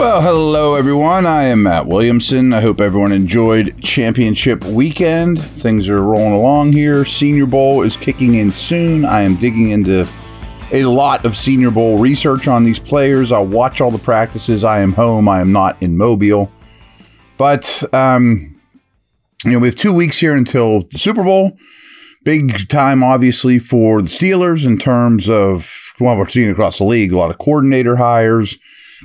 Well, hello everyone. I am Matt Williamson. I hope everyone enjoyed championship weekend. Things are rolling along here. Senior Bowl is kicking in soon. I am digging into a lot of Senior Bowl research on these players. I'll watch all the practices. I am home. I am not in Mobile. But um, you know, we have two weeks here until the Super Bowl. Big time, obviously, for the Steelers in terms of well, we're seeing across the league a lot of coordinator hires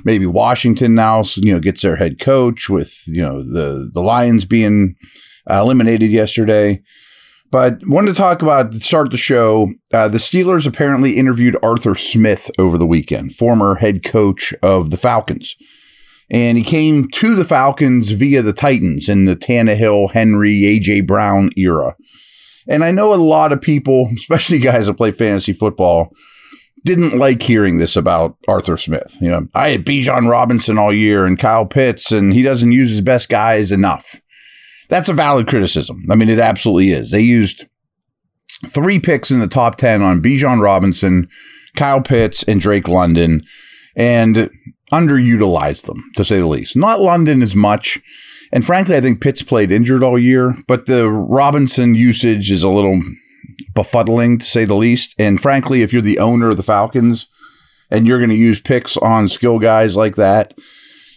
maybe Washington now, you know, gets their head coach with, you know, the, the Lions being uh, eliminated yesterday. But wanted to talk about start the show. Uh, the Steelers apparently interviewed Arthur Smith over the weekend, former head coach of the Falcons. And he came to the Falcons via the Titans in the Tannehill, Henry, AJ Brown era. And I know a lot of people, especially guys that play fantasy football, didn't like hearing this about Arthur Smith. You know, I had Bijan Robinson all year and Kyle Pitts, and he doesn't use his best guys enough. That's a valid criticism. I mean, it absolutely is. They used three picks in the top 10 on Bijan Robinson, Kyle Pitts, and Drake London, and underutilized them, to say the least. Not London as much. And frankly, I think Pitts played injured all year, but the Robinson usage is a little befuddling to say the least. And frankly, if you're the owner of the Falcons and you're going to use picks on skill guys like that,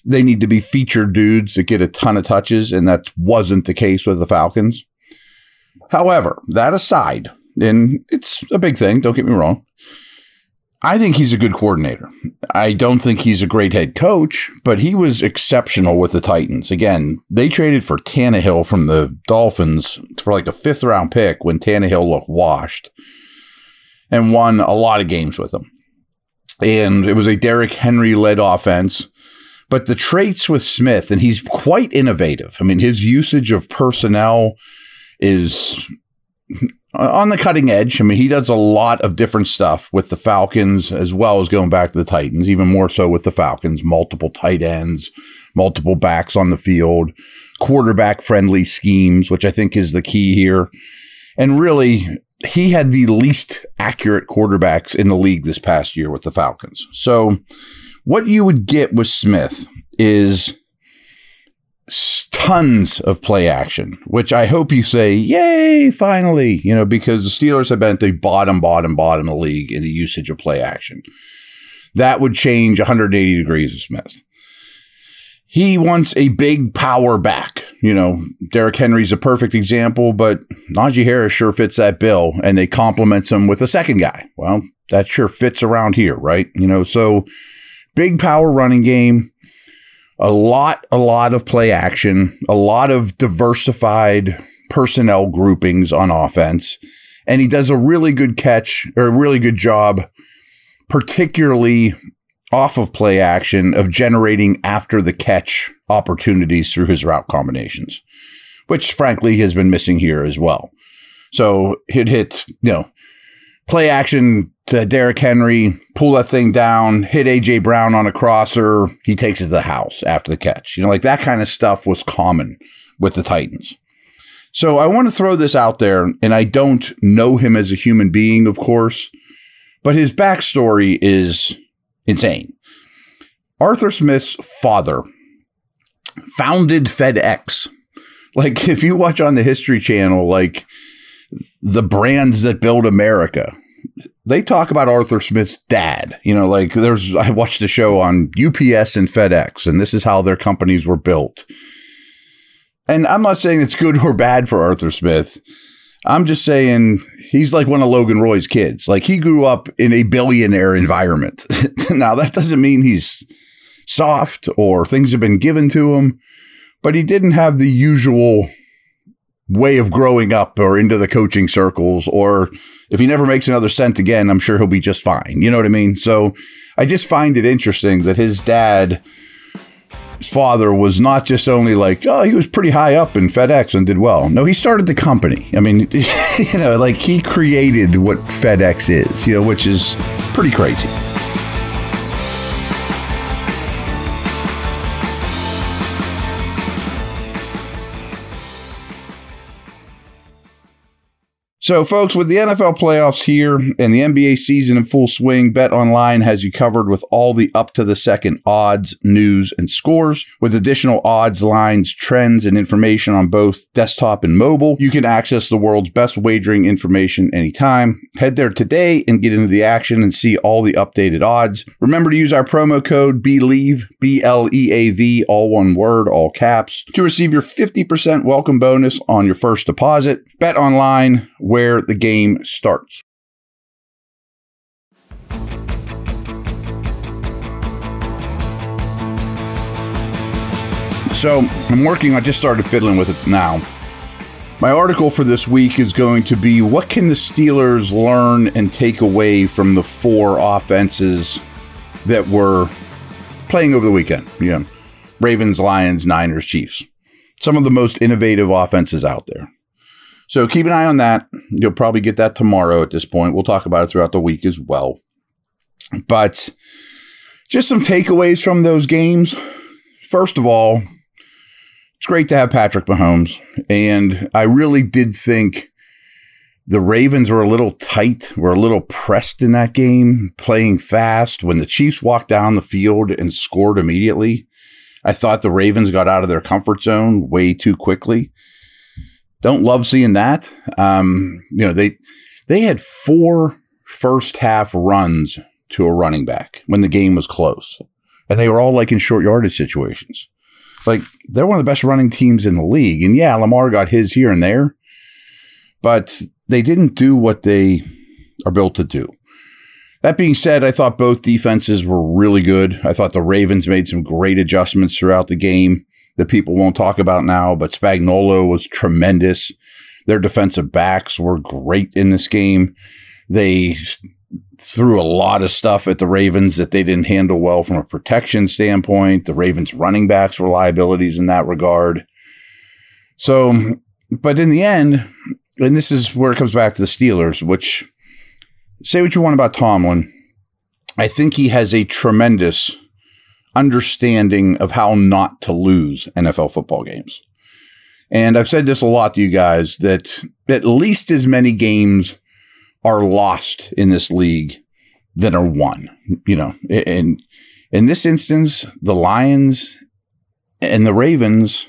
they need to be featured dudes that get a ton of touches, and that wasn't the case with the Falcons. However, that aside, and it's a big thing, don't get me wrong. I think he's a good coordinator. I don't think he's a great head coach, but he was exceptional with the Titans. Again, they traded for Tannehill from the Dolphins for like a fifth round pick when Tannehill looked washed and won a lot of games with him. And it was a Derrick Henry led offense. But the traits with Smith, and he's quite innovative. I mean, his usage of personnel is on the cutting edge. I mean, he does a lot of different stuff with the Falcons as well as going back to the Titans, even more so with the Falcons, multiple tight ends, multiple backs on the field, quarterback friendly schemes, which I think is the key here. And really, he had the least accurate quarterbacks in the league this past year with the Falcons. So, what you would get with Smith is tons of play action, which I hope you say, yay, finally, you know, because the Steelers have been at the bottom, bottom, bottom of the league in the usage of play action. That would change 180 degrees of Smith. He wants a big power back. You know, Derrick Henry's a perfect example, but Najee Harris sure fits that bill, and they complement him with a second guy. Well, that sure fits around here, right? You know, so big power running game a lot, a lot of play action, a lot of diversified personnel groupings on offense. And he does a really good catch or a really good job, particularly off of play action of generating after the catch opportunities through his route combinations, which frankly has been missing here as well. So he'd hit, you know, play action to Derrick Henry, pull that thing down, hit AJ Brown on a crosser. He takes it to the house after the catch. You know, like that kind of stuff was common with the Titans. So I want to throw this out there, and I don't know him as a human being, of course, but his backstory is insane. Arthur Smith's father founded FedEx. Like, if you watch on the History Channel, like the brands that build America, they talk about Arthur Smith's dad. You know, like there's, I watched a show on UPS and FedEx, and this is how their companies were built. And I'm not saying it's good or bad for Arthur Smith. I'm just saying he's like one of Logan Roy's kids. Like he grew up in a billionaire environment. now, that doesn't mean he's soft or things have been given to him, but he didn't have the usual way of growing up or into the coaching circles or if he never makes another cent again i'm sure he'll be just fine. You know what i mean? So i just find it interesting that his dad his father was not just only like oh he was pretty high up in fedex and did well. No he started the company. I mean you know like he created what fedex is you know which is pretty crazy So, folks, with the NFL playoffs here and the NBA season in full swing, Bet Online has you covered with all the up to the second odds, news, and scores. With additional odds, lines, trends, and information on both desktop and mobile, you can access the world's best wagering information anytime. Head there today and get into the action and see all the updated odds. Remember to use our promo code BLEAV, B L E A V, all one word, all caps, to receive your 50% welcome bonus on your first deposit. Bet Online, where where the game starts. So I'm working, I just started fiddling with it now. My article for this week is going to be what can the Steelers learn and take away from the four offenses that were playing over the weekend? Know, Ravens, Lions, Niners, Chiefs. Some of the most innovative offenses out there. So keep an eye on that. You'll probably get that tomorrow at this point. We'll talk about it throughout the week as well. But just some takeaways from those games. First of all, it's great to have Patrick Mahomes. And I really did think the Ravens were a little tight, were a little pressed in that game, playing fast. When the Chiefs walked down the field and scored immediately, I thought the Ravens got out of their comfort zone way too quickly don't love seeing that. Um, you know, they they had four first half runs to a running back when the game was close. And they were all like in short yardage situations. Like they're one of the best running teams in the league. And yeah, Lamar got his here and there, but they didn't do what they are built to do. That being said, I thought both defenses were really good. I thought the Ravens made some great adjustments throughout the game that people won't talk about now, but Spagnuolo was tremendous. Their defensive backs were great in this game. They threw a lot of stuff at the Ravens that they didn't handle well from a protection standpoint. The Ravens running backs were liabilities in that regard. So, but in the end, and this is where it comes back to the Steelers, which say what you want about Tomlin. I think he has a tremendous understanding of how not to lose NFL football games. And I've said this a lot to you guys that at least as many games are lost in this league than are won. You know, and in this instance, the Lions and the Ravens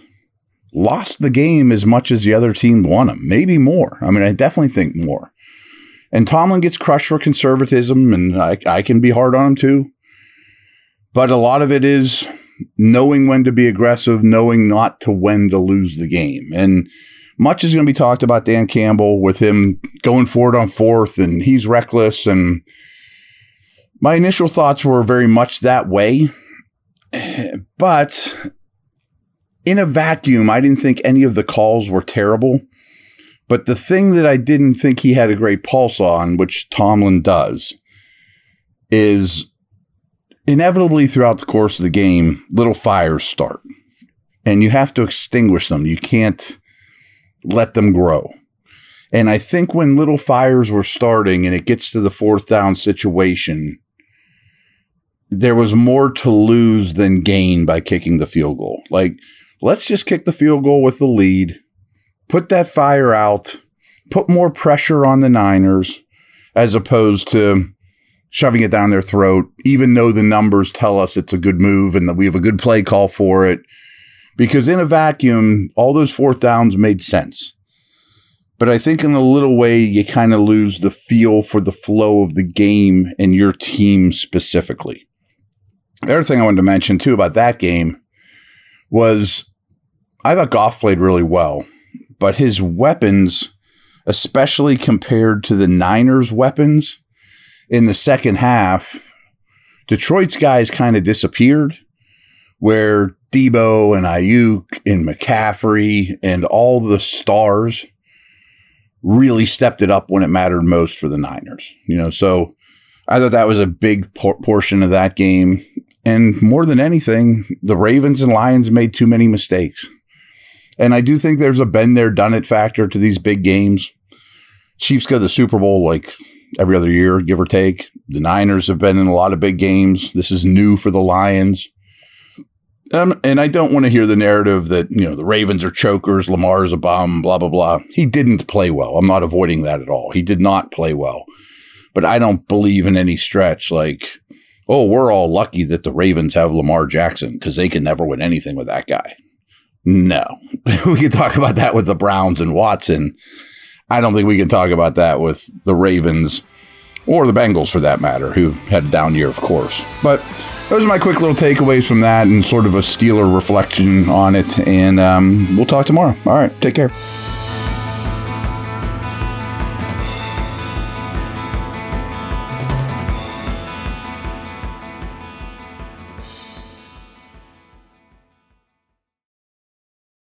lost the game as much as the other team won them, maybe more. I mean, I definitely think more. And Tomlin gets crushed for conservatism, and I, I can be hard on him too. But a lot of it is knowing when to be aggressive, knowing not to when to lose the game. And much is going to be talked about Dan Campbell with him going forward on fourth and he's reckless. And my initial thoughts were very much that way. But in a vacuum, I didn't think any of the calls were terrible. But the thing that I didn't think he had a great pulse on, which Tomlin does, is inevitably throughout the course of the game, little fires start and you have to extinguish them. You can't let them grow. And I think when little fires were starting and it gets to the fourth down situation, there was more to lose than gain by kicking the field goal. Like, let's just kick the field goal with the lead, put that fire out, put more pressure on the Niners as opposed to shoving it down their throat, even though the numbers tell us it's a good move and that we have a good play call for it. Because in a vacuum, all those fourth downs made sense. but I think in a little way you kind of lose the feel for the flow of the game and your team specifically. The other thing I wanted to mention too about that game was I thought Goff played really well, but his weapons, especially compared to the Niners' weapons in the second half, Detroit's guys kind of disappeared. Where Deebo and Aiyuk and McCaffrey and all the stars really stepped it up when it mattered most for the Niners. You know, so I thought that was a big por- portion of that game. And more than anything, the Ravens and Lions made too many mistakes. And I do think there's a been there, done it factor to these big games. Chiefs go to the Super Bowl like every other year, give or take. The Niners have been in a lot of big games. This is new for the Lions. Um, and I don't want to hear the narrative that, you know, the Ravens are chokers, Lamar's a bum, blah, blah, blah. He didn't play well. I'm not avoiding that at all. He did not play well. But I don't believe in any stretch like, oh, we're all lucky that the Ravens have Lamar Jackson because they can never win anything with that guy. No. we can talk about that with the Browns and Watson. I don't think we can talk about that with the Ravens or the Bengals for that matter, who had a down year, of course. But those are my quick little takeaways from that and sort of a Steeler reflection on it. And um, we'll talk tomorrow. All right. Take care.